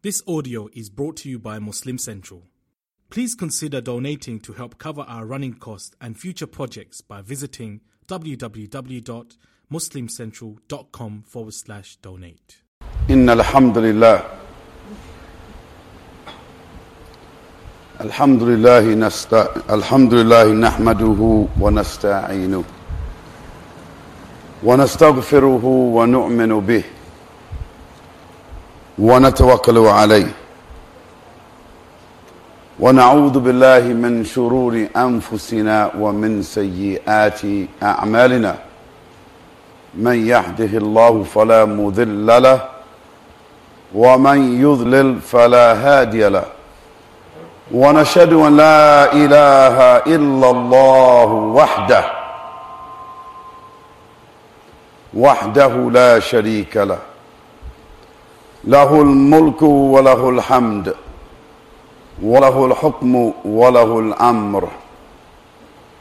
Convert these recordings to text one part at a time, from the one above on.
This audio is brought to you by Muslim Central. Please consider donating to help cover our running costs and future projects by visiting www.muslimcentral.com forward slash donate. إن الحمد لله الحمد لله نست... الحمد لله نحمده ونستعينه ونستغفره ونؤمن به ونتوكل عليه. ونعوذ بالله من شرور أنفسنا ومن سيئات أعمالنا. من يهده الله فلا مضل له ومن يضلل فلا هادي له. ونشهد أن لا إله إلا الله وحده وحده لا شريك له. له الملك وله الحمد وله الحكم وله الأمر.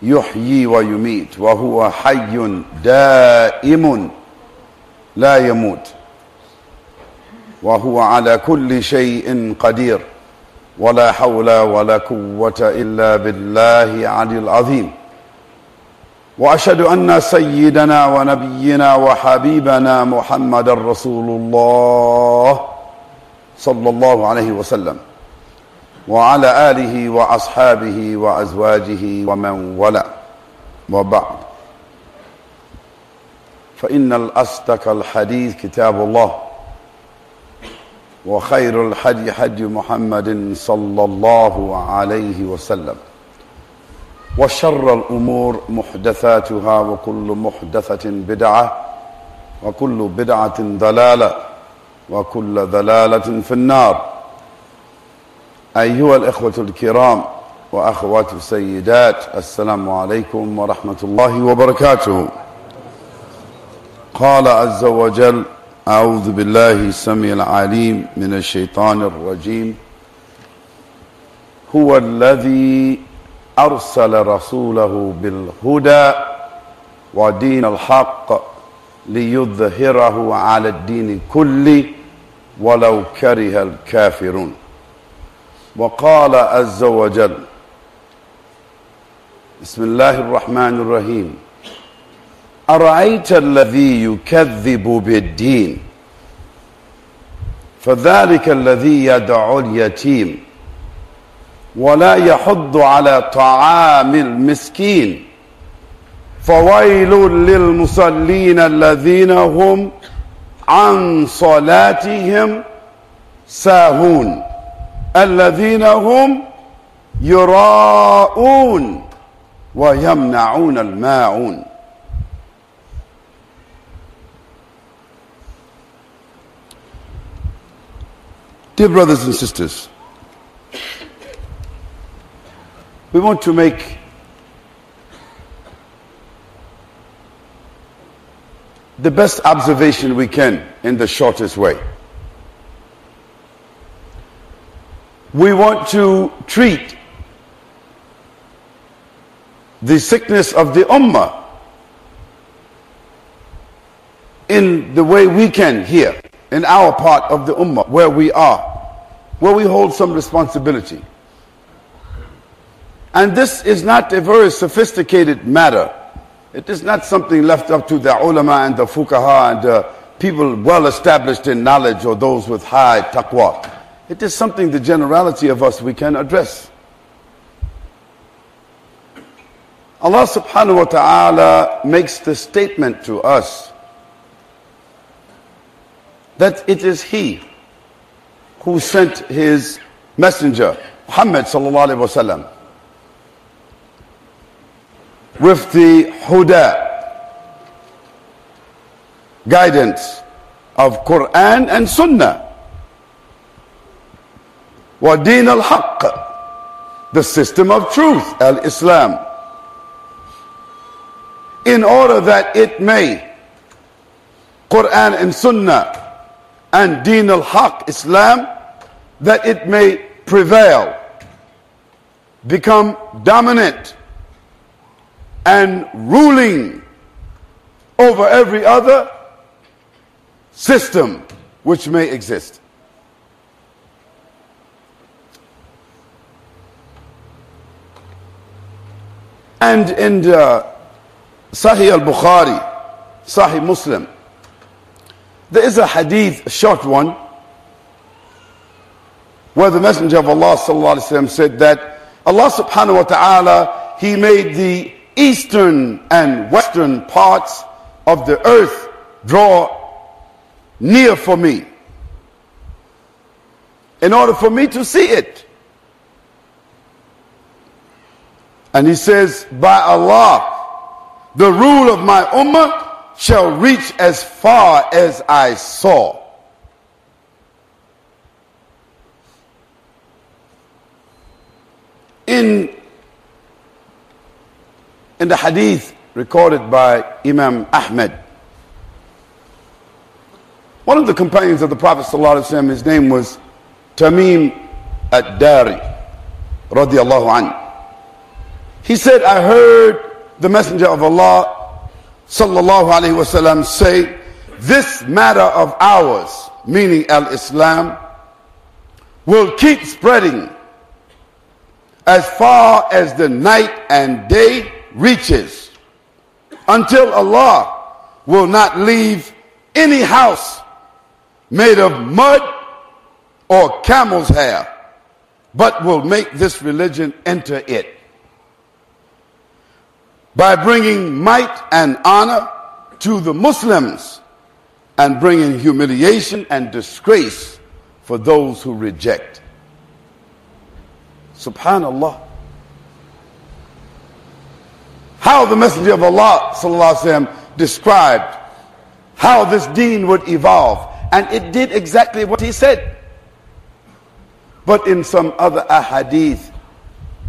يحيي ويميت وهو حي دائم لا يموت وهو على كل شيء قدير. ولا حول ولا قوة إلا بالله العلي العظيم. وأشهد أن سيدنا ونبينا وحبيبنا محمد رسول الله صلى الله عليه وسلم وعلى آله وأصحابه وأزواجه ومن ولا وبعد. فإن الأصدق الحديث كتاب الله وخير الحدي حدي محمد صلى الله عليه وسلم. وشر الأمور محدثاتها وكل محدثة بدعة وكل بدعة ضلالة وكل ضلالة في النار. أيها الإخوة الكرام وأخوات السيدات السلام عليكم ورحمة الله وبركاته. قال عز وجل أعوذ بالله السميع العليم من الشيطان الرجيم. هو الذي أرسل رسوله بالهدى ودين الحق ليظهره على الدين كله ولو كره الكافرون. وقال عز وجل بسم الله الرحمن الرحيم أرأيت الذي يكذب بالدين؟ فذلك الذي يدعو اليتيم. ولا يحض على طعام المسكين. فويل للمصلين الذين هم عن صلاتهم ساهون. الذين هم يراءون ويمنعون الماعون. Dear brothers and sisters, we want to make the best observation we can in the shortest way. We want to treat the sickness of the ummah in the way we can here, in our part of the ummah, where we are, where we hold some responsibility. And this is not a very sophisticated matter. It is not something left up to the ulama and the fuqaha and the people well established in knowledge or those with high taqwa. It is something the generality of us we can address. Allah subhanahu wa ta'ala makes the statement to us that it is He who sent His messenger, Muhammad sallallahu alayhi wa sallam, with the huda, guidance of Quran and Sunnah. Wa-din al-haqq, the system of truth, al-Islam. In order that it may, Quran and Sunnah and Deen al-Haq, Islam, that it may prevail, become dominant, and ruling over every other system which may exist. And in the Sahih al Bukhari, Sahih Muslim, there is a hadith, a short one, where the Messenger of Allah said that Allah subhanahu wa ta'ala, He made the eastern and western parts of the earth draw near for me in order for me to see it. And he says, by Allah, the rule of my ummah shall reach as far as I saw. In, in the hadith recorded by Imam Ahmed, one of the companions of the Prophet ﷺ, his name was Tamim ad-Dari, radiallahu anhu. He said, I heard the Messenger of Allah sallallahu alaihi wasallam say, this matter of ours, meaning al-Islam, will keep spreading as far as the night and day reaches until Allah will not leave any house made of mud or camel's hair, but will make this religion enter it by bringing might and honor to the Muslims and bringing humiliation and disgrace for those who reject. Subhanallah How the Messenger of Allah وسلم, described how this deen would evolve. And it did exactly what he said. But in some other ahadith,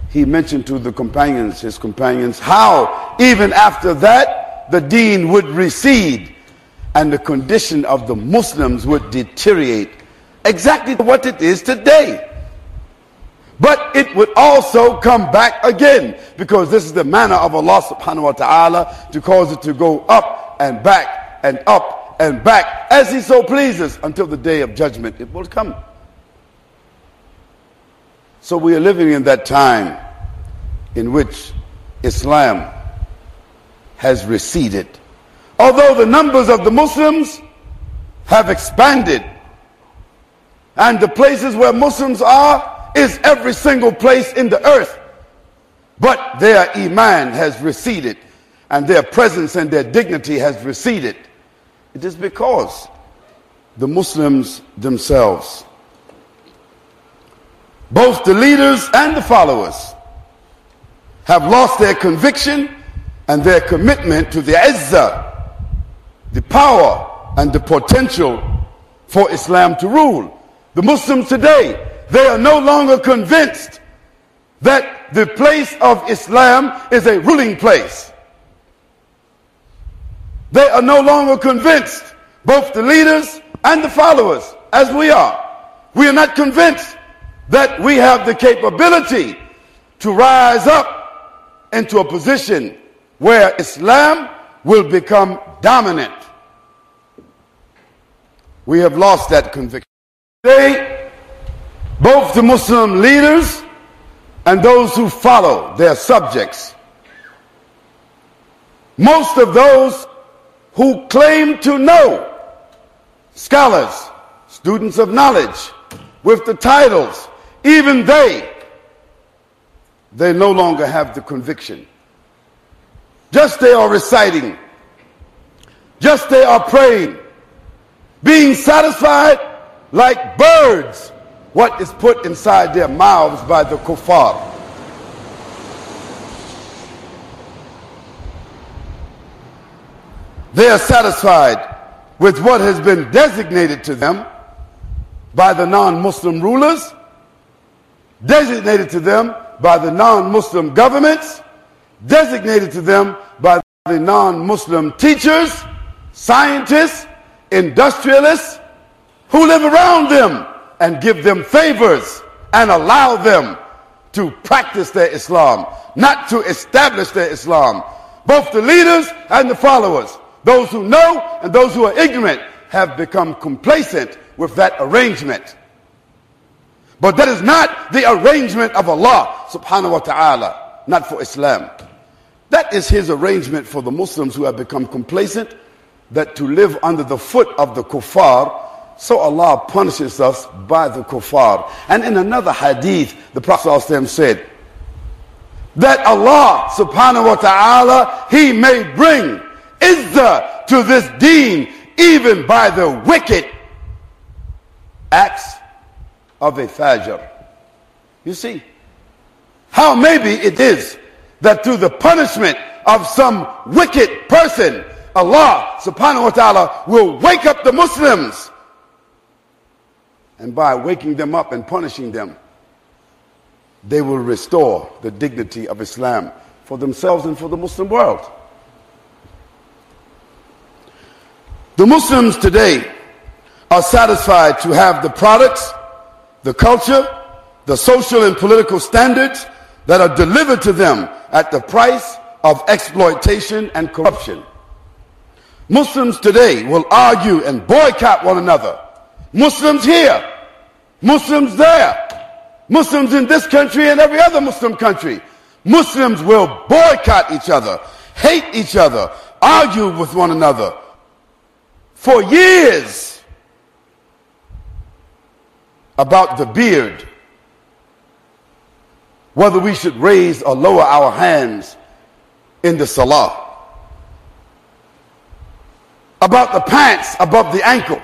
he mentioned to the companions, his companions, how even after that, the deen would recede and the condition of the Muslims would deteriorate exactly what it is today. But it would also come back again because this is the manner of Allah subhanahu wa ta'ala to cause it to go up and back and up and back as He so pleases until the day of judgment. It will come. So we are living in that time in which Islam has receded. Although the numbers of the Muslims have expanded, and the places where Muslims are is every single place in the earth, but their iman has receded, and their presence and their dignity has receded. It is because the Muslims themselves both the leaders and the followers have lost their conviction and their commitment to the izzah, the power and the potential for Islam to rule. The Muslims today, they are no longer convinced that the place of Islam is a ruling place. They are no longer convinced, both the leaders and the followers, as we are. We are not convinced that we have the capability to rise up into a position where Islam will become dominant. We have lost that conviction. Today, both the Muslim leaders and those who follow their subjects, most of those who claim to know, scholars, students of knowledge, with the titles even they, they no longer have the conviction. Just they are reciting. Just they are praying. Being satisfied like birds what is put inside their mouths by the kuffar. They are satisfied with what has been designated to them by the non-Muslim rulers designated to them by the non-Muslim governments, designated to them by the non-Muslim teachers, scientists, industrialists who live around them and give them favors and allow them to practice their Islam, not to establish their Islam. Both the leaders and the followers, those who know and those who are ignorant, have become complacent with that arrangement. But that is not the arrangement of Allah subhanahu wa ta'ala, not for Islam. That is his arrangement for the Muslims who have become complacent, that to live under the foot of the kuffar, so Allah punishes us by the kuffar. And in another hadith, the Prophet said, that Allah subhanahu wa ta'ala, He may bring izzah to this deen even by the wicked acts of a fajir. You see, how maybe it is that through the punishment of some wicked person, Allah subhanahu wa ta'ala will wake up the Muslims. And by waking them up and punishing them, they will restore the dignity of Islam for themselves and for the Muslim world. The Muslims today are satisfied to have the products, the culture, the social and political standards that are delivered to them at the price of exploitation and corruption. Muslims today will argue and boycott one another. Muslims here, Muslims there, Muslims in this country and every other Muslim country. Muslims will boycott each other, hate each other, argue with one another for years about the beard, whether we should raise or lower our hands in the salah, about the pants above the ankle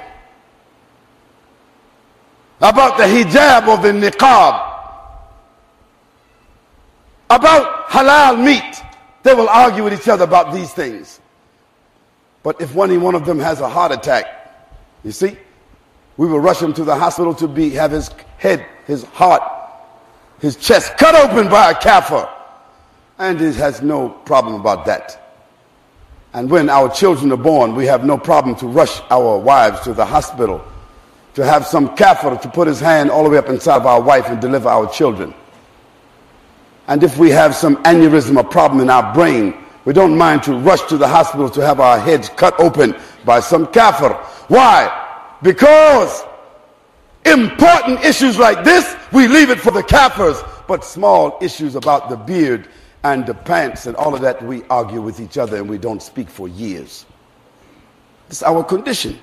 about the hijab or the niqab, about halal meat. They will argue with each other about these things. But if one, one of them has a heart attack, you see, we will rush him to the hospital to be, have his head, his heart, his chest cut open by a kafir. And he has no problem about that. And when our children are born, we have no problem to rush our wives to the hospital to have some kafir to put his hand all the way up inside of our wife and deliver our children. And if we have some aneurysm or problem in our brain, we don't mind to rush to the hospital to have our heads cut open by some kafir. Why? Because important issues like this, we leave it for the kafirs. But small issues about the beard and the pants and all of that, we argue with each other and we don't speak for years. It's our condition.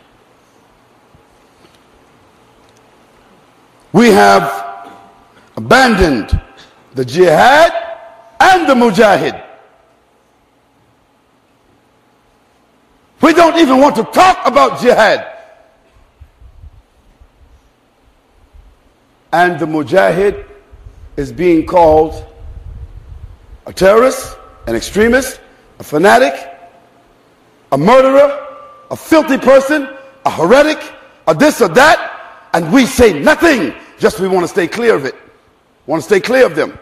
We have abandoned the jihad and the mujahid. We don't even want to talk about jihad. And the mujahid is being called a terrorist, an extremist, a fanatic, a murderer, a filthy person, a heretic, a this or that and we say nothing, just we want to stay clear of it. Want to stay clear of them.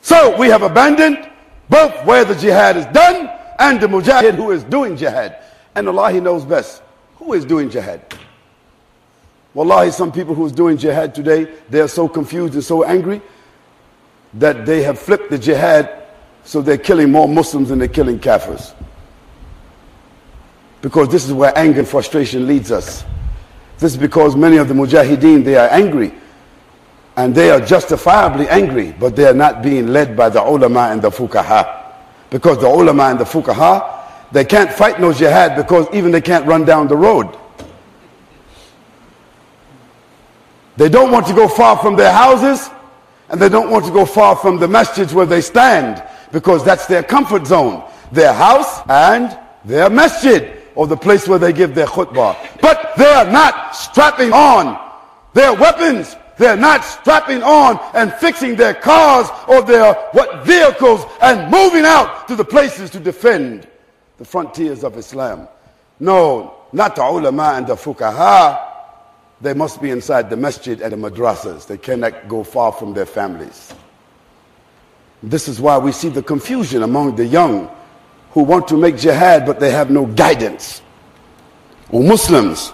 So we have abandoned both where the jihad is done and the mujahid who is doing jihad. And Allah, He knows best. Who is doing jihad? Wallahi, some people who is doing jihad today, they are so confused and so angry that they have flipped the jihad so they're killing more Muslims than they're killing Kafirs. Because this is where anger and frustration leads us. This is because many of the mujahideen, they are angry. And they are justifiably angry, but they are not being led by the ulama and the fuqaha. Because the ulama and the fuqaha, they can't fight no jihad because even they can't run down the road. They don't want to go far from their houses and they don't want to go far from the masjids where they stand because that's their comfort zone. Their house and their masjid or the place where they give their khutbah. But they are not strapping on their weapons. They're not strapping on and fixing their cars or their what vehicles and moving out to the places to defend the frontiers of Islam. No, not the ulama and the fuqaha. They must be inside the masjid and the madrasas. They cannot go far from their families. This is why we see the confusion among the young who want to make jihad but they have no guidance. Or Muslims,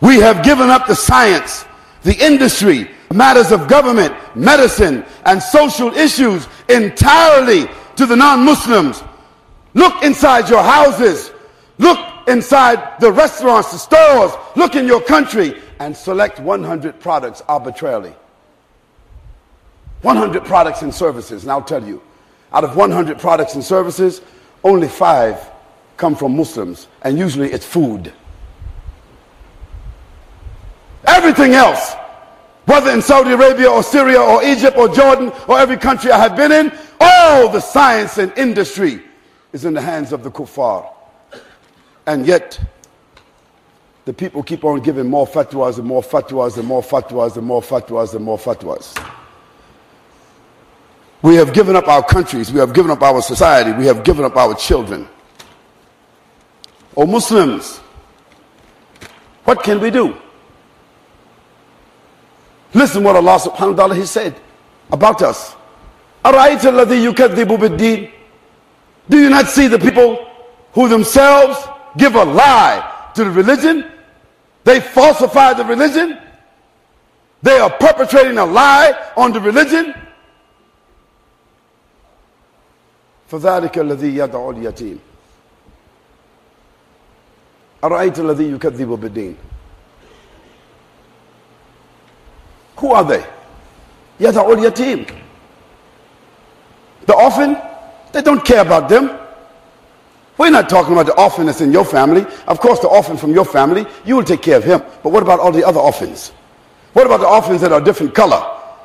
we have given up the science, the industry, matters of government, medicine, and social issues entirely to the non-Muslims. Look inside your houses. Look inside the restaurants, the stores. Look in your country and select 100 products arbitrarily. 100 products and services. And I'll tell you, Out of 100 products and services, only five come from Muslims, and usually it's food. Everything else, whether in Saudi Arabia or Syria or Egypt or Jordan or every country I have been in, all the science and industry is in the hands of the kuffar. And yet, the people keep on giving more fatwas and more fatwas and more fatwas and more fatwas and more fatwas. We have given up our countries. We have given up our society. We have given up our children. O Muslims, what can we do? Listen what Allah subhanahu wa ta'ala He said about us. Do you not see the people who themselves give a lie to the religion? They falsify the religion. They are perpetrating a lie on the religion. فذلك الذي يدعو اليتيم أرأيت الذي يكذب بالدين Who are they? يدعو اليتيم The orphan, they don't care about them. We're not talking about the orphan that's in your family. Of course, the orphan from your family, you will take care of him. But what about all the other orphans? What about the orphans that are different color?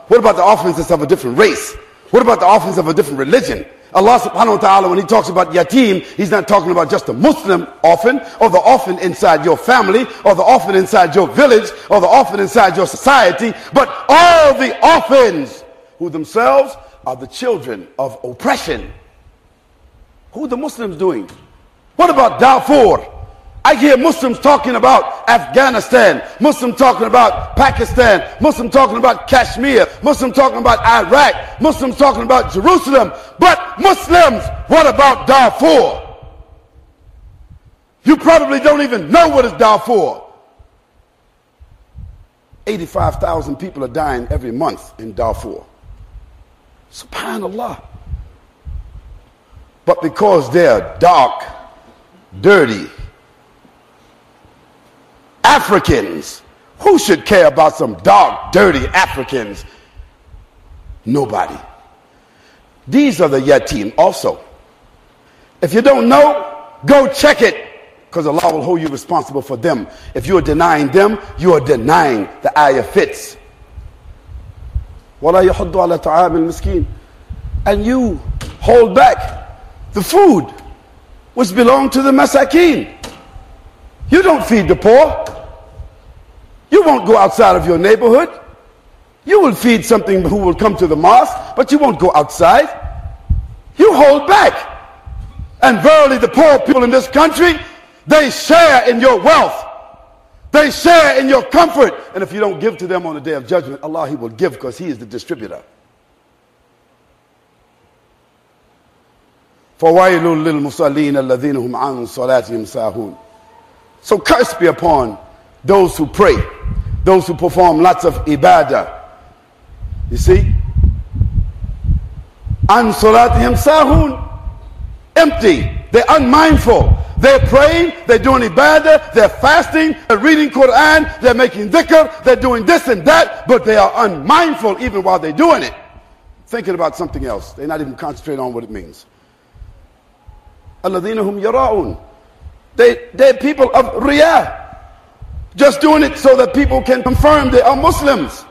What about the orphans that's of a different race? What about the orphans of a different religion? Allah subhanahu wa ta'ala, when He talks about yatim, He's not talking about just the Muslim orphan, or the orphan inside your family, or the orphan inside your village, or the orphan inside your society, but all the orphans who themselves are the children of oppression. Who are the Muslims doing? What about Darfur? I hear Muslims talking about Afghanistan, Muslim talking about Pakistan, Muslim talking about Kashmir, Muslim talking about Iraq, Muslims talking about Jerusalem. But Muslims, what about Darfur? You probably don't even know what is Darfur. 85,000 people are dying every month in Darfur. Subhanallah. But because they're dark, dirty, Africans. Who should care about some dark, dirty Africans? Nobody. These are the yatim also. If you don't know, go check it because Allah will hold you responsible for them. If you are denying them, you are denying the ayah fits. وَلَا يَحُضُّ عَلَى طَعَامِ الْمِسْكِينِ And you hold back the food which belong to the masakin. You don't feed the poor. You won't go outside of your neighborhood. You will feed something who will come to the mosque, but you won't go outside. You hold back. And verily, the poor people in this country, they share in your wealth. They share in your comfort. And if you don't give to them on the day of judgment, Allah, He will give because He is the distributor. فَوَيْلٌ لِلْمُصَلِّينَ الَّذِينَ هُمْ عَنْ صَلَاتِهِمْ سَاهُونَ So curse be upon those who pray, those who perform lots of ibadah. You see? An salatihim sahun. Empty. They're unmindful. They're praying, they're doing ibadah, they're fasting, they're reading Quran, they're making dhikr, they're doing this and that, but they are unmindful even while they're doing it. Thinking about something else. They're not even concentrating on what it means. Alladhina hum yara'un. They, they're people of riyah. Just doing it so that people can confirm they are Muslims.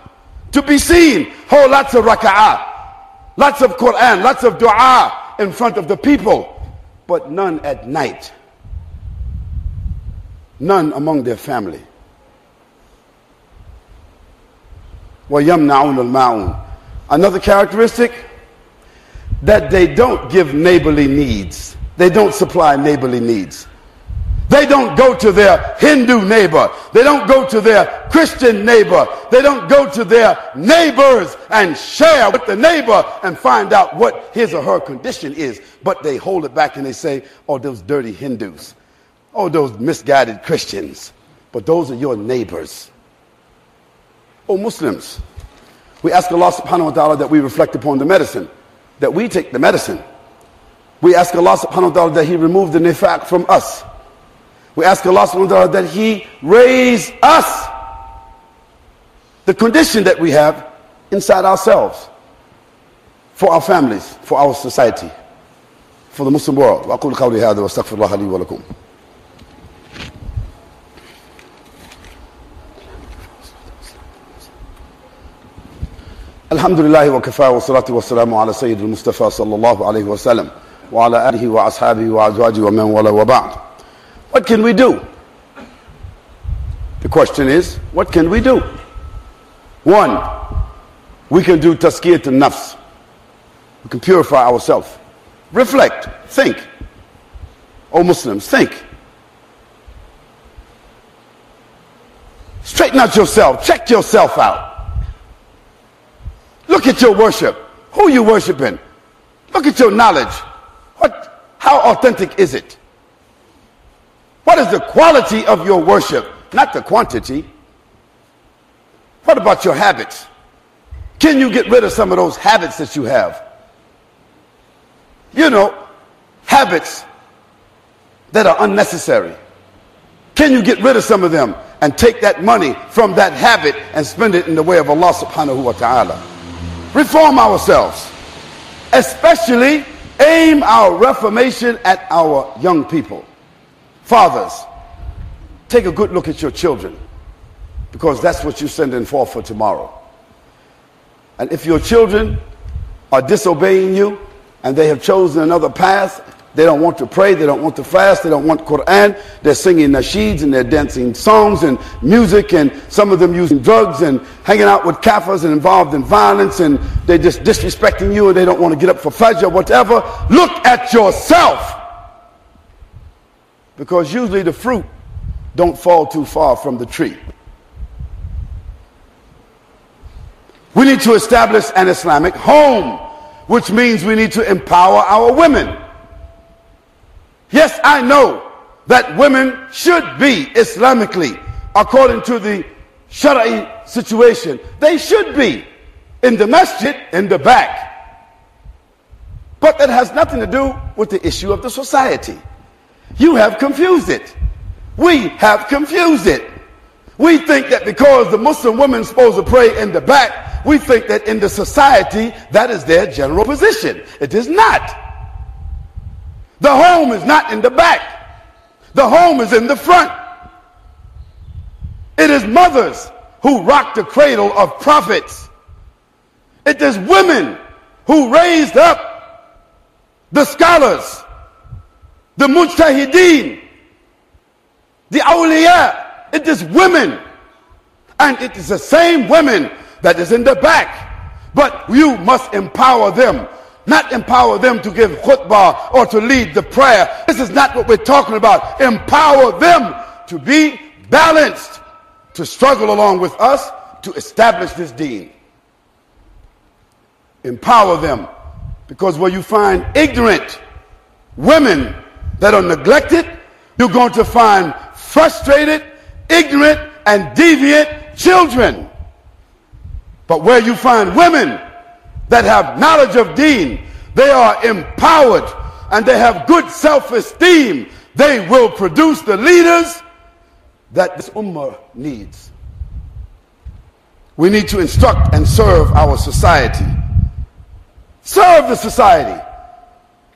To be seen. Whole lots of raka'ah. Lots of Quran, lots of dua in front of the people. But none at night. None among their family. وَيَمْنَعُونَ الْمَعُونَ Another characteristic, that they don't give neighborly needs. They don't supply neighborly needs. They don't go to their Hindu neighbor. They don't go to their Christian neighbor. They don't go to their neighbors and share with the neighbor and find out what his or her condition is. But they hold it back and they say, oh, those dirty Hindus. Oh, those misguided Christians. But those are your neighbors. Oh, Muslims. We ask Allah subhanahu wa ta'ala that we reflect upon the medicine, that we take the medicine. We ask Allah subhanahu wa ta'ala that He remove the nifaq from us. We ask Allah subhanahu wa ta'ala that He raise us the condition that we have inside ourselves. for our families, for our society, for the Muslim world. وأقول قولي هذا واستغفر الله لي ولكم. الحمد لله وكفى والصلاة والسلام على سيد المصطفى صلى الله عليه وسلم وعلى آله وأصحابه وأزواجه ومن والاه وبعد. What can we do? The question is, what can we do? One, we can do tazkiyat al-nafs. We can purify ourselves. Reflect, think. O Muslims, think. Straighten out yourself, check yourself out. Look at your worship. Who you worshiping? Look at your knowledge. What, how authentic is it? What is the quality of your worship, not the quantity? What about your habits? Can you get rid of some of those habits that you have? You know, habits that are unnecessary. Can you get rid of some of them and take that money from that habit and spend it in the way of Allah subhanahu wa ta'ala? Reform ourselves. Especially aim our reformation at our young people. Fathers, take a good look at your children because that's what you're sending for for tomorrow. And if your children are disobeying you and they have chosen another path, they don't want to pray, they don't want to fast, they don't want Quran, they're singing nasheeds and they're dancing songs and music and some of them using drugs and hanging out with kafirs and involved in violence and they're just disrespecting you and they don't want to get up for fajr, or whatever. Look at yourself. Because usually the fruit don't fall too far from the tree. We need to establish an Islamic home, which means we need to empower our women. Yes, I know that women should be Islamically, according to the Shari'i situation, they should be in the masjid in the back. But that has nothing to do with the issue of the society. You have confused it. We have confused it. We think that because the Muslim woman is supposed to pray in the back, we think that in the society, that is their general position. It is not. The home is not in the back. The home is in the front. It is mothers who rock the cradle of prophets. It is women who raised up the scholars, the mujtahideen, the awliya. It is women. And it is the same women that is in the back. But you must empower them. Not empower them to give khutbah or to lead the prayer. This is not what we're talking about. Empower them to be balanced, to struggle along with us to establish this deen. Empower them. Because where you find ignorant women that are neglected, you're going to find frustrated, ignorant, and deviant children. But where you find women that have knowledge of deen, they are empowered and they have good self-esteem. They will produce the leaders that this ummah needs. We need to instruct and serve our society. Serve the society.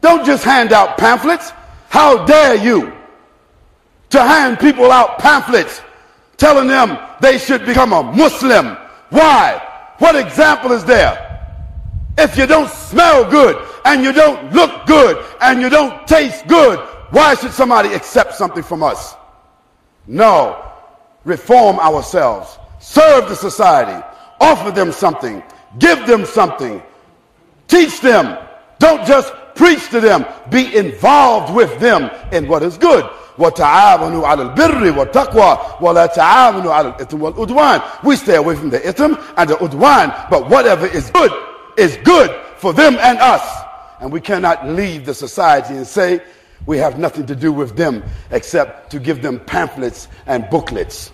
Don't just hand out pamphlets. How dare you to hand people out pamphlets telling them they should become a Muslim. Why? What example is there? If you don't smell good and you don't look good and you don't taste good, why should somebody accept something from us? No. Reform ourselves. Serve the society. Offer them something. Give them something. Teach them. Don't just preach to them. Be involved with them in what is good. وتعاونوا على البر والتقوى ولا تعاونوا على الإثم والعدوان. We stay away from the ithm and the udwan, but whatever is good is good for them and us. And we cannot leave the society and say we have nothing to do with them except to give them pamphlets and booklets.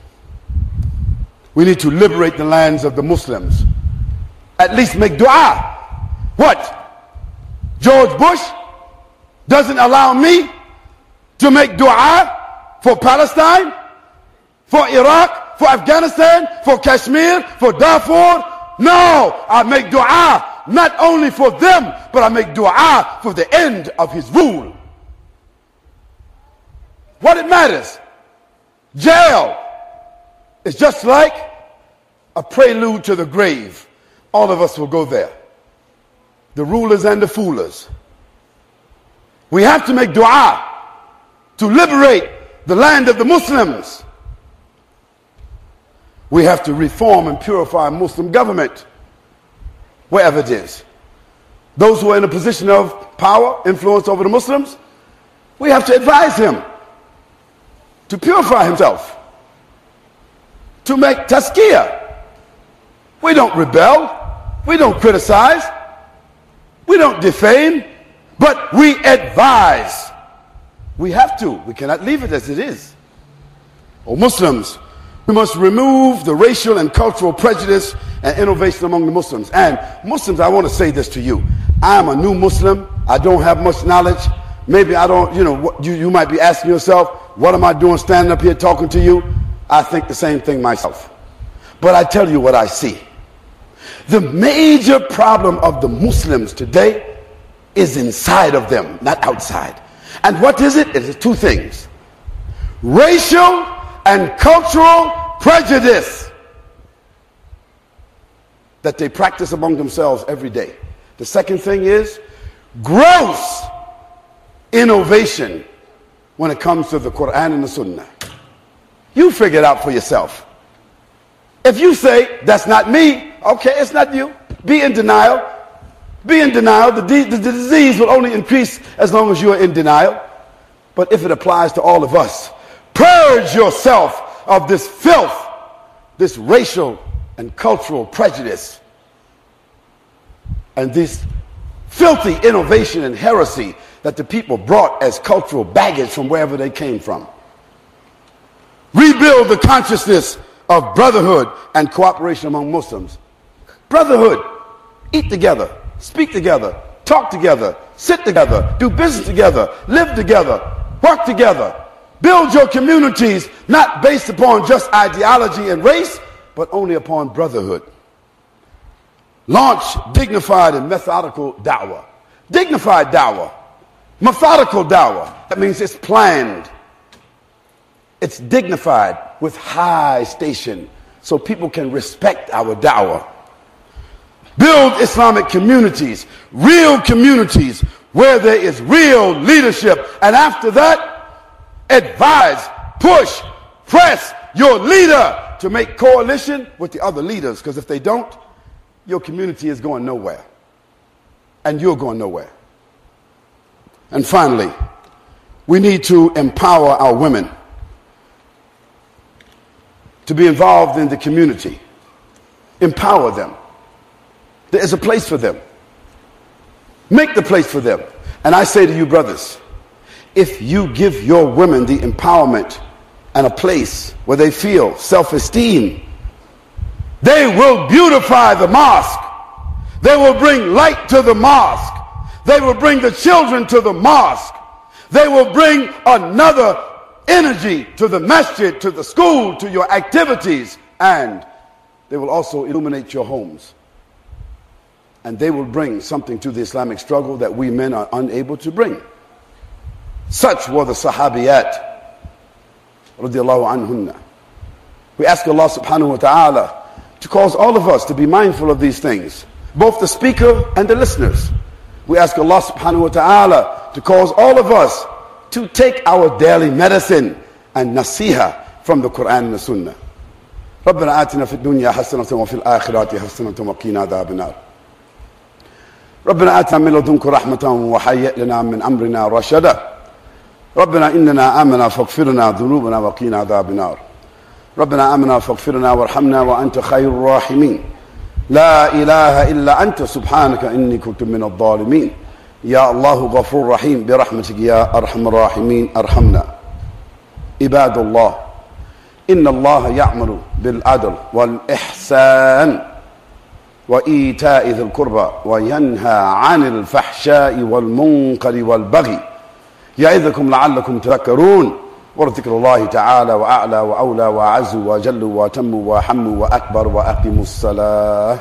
We need to liberate the lands of the Muslims. At least make dua. What? George Bush doesn't allow me to make dua for Palestine, for Iraq, for Afghanistan, for Kashmir, for Darfur. No, I make dua not only for them, but I make dua for the end of his rule. What it matters. Jail is just like a prelude to the grave. All of us will go there. The rulers and the foolers. We have to make dua to liberate the land of the Muslims. We have to reform and purify Muslim government wherever it is. Those who are in a position of power, influence over the Muslims, we have to advise him to purify himself, to make tazkiyah. We don't rebel, we don't criticize, we don't defame, but we advise. We have to. We cannot leave it as it is. Oh, Muslims, we must remove the racial and cultural prejudice and innovation among the Muslims. And Muslims, I want to say this to you. I am a new Muslim. I don't have much knowledge. Maybe I don't, you know, you, you might be asking yourself, what am I doing standing up here talking to you? I think the same thing myself. But I tell you what I see. The major problem of the Muslims today is inside of them, not outside. And what is it? It is two things racial and cultural prejudice that they practice among themselves every day. The second thing is gross innovation when it comes to the Quran and the Sunnah. You figure it out for yourself. If you say, that's not me, okay, it's not you. Be in denial. Be in denial. The, the, the disease will only increase as long as you are in denial. But if it applies to all of us, purge yourself of this filth, this racial and cultural prejudice, and this filthy innovation and heresy that the people brought as cultural baggage from wherever they came from. Rebuild the consciousness of brotherhood and cooperation among Muslims. Brotherhood, eat together, speak together, talk together, sit together, do business together, live together, work together. Build your communities not based upon just ideology and race, but only upon brotherhood. Launch dignified and methodical da'wah. Dignified da'wah. Methodical da'wah. That means it's planned. It's dignified with high station so people can respect our da'wah. Build Islamic communities, real communities where there is real leadership. And after that, advise, push, press your leader to make coalition with the other leaders. Because if they don't, your community is going nowhere. And you're going nowhere. And finally, we need to empower our women to be involved in the community. Empower them. There is a place for them. Make the place for them. And I say to you, brothers, if you give your women the empowerment and a place where they feel self esteem, they will beautify the mosque. They will bring light to the mosque. They will bring the children to the mosque. They will bring another energy to the masjid, to the school, to your activities, and they will also illuminate your homes. And they will bring something to the Islamic struggle that we men are unable to bring. Such were the Sahabiyat. We ask Allah subhanahu wa ta'ala to cause all of us to be mindful of these things, both the speaker and the listeners. We ask Allah subhanahu wa ta'ala to cause all of us to take our daily medicine and nasiha from the Quran and the Sunnah. ربنا آتنا في الدنيا حسنة وفي الآخرة حسنة وقنا عذاب النار ربنا آتنا من لدنك رحمة وهيئ لنا من أمرنا رشدا ربنا إننا آمنا فاغفرنا ذنوبنا وقنا عذاب النار ربنا آمنا فاغفرنا وارحمنا وأنت خير الراحمين لا إله إلا أنت سبحانك إني كنت من الظالمين يا الله غفور رحيم برحمتك يا أرحم الراحمين أرحمنا. عباد الله إن الله يعمل بالعدل والإحسان وإيتاء ذي القربى وينهى عن الفحشاء والمنكر والبغي يعظكم لعلكم تذكرون. وذكر الله تعالى وأعلى وأولى وأعز وجل وتم وحم وأكبر وأقم الصلاة.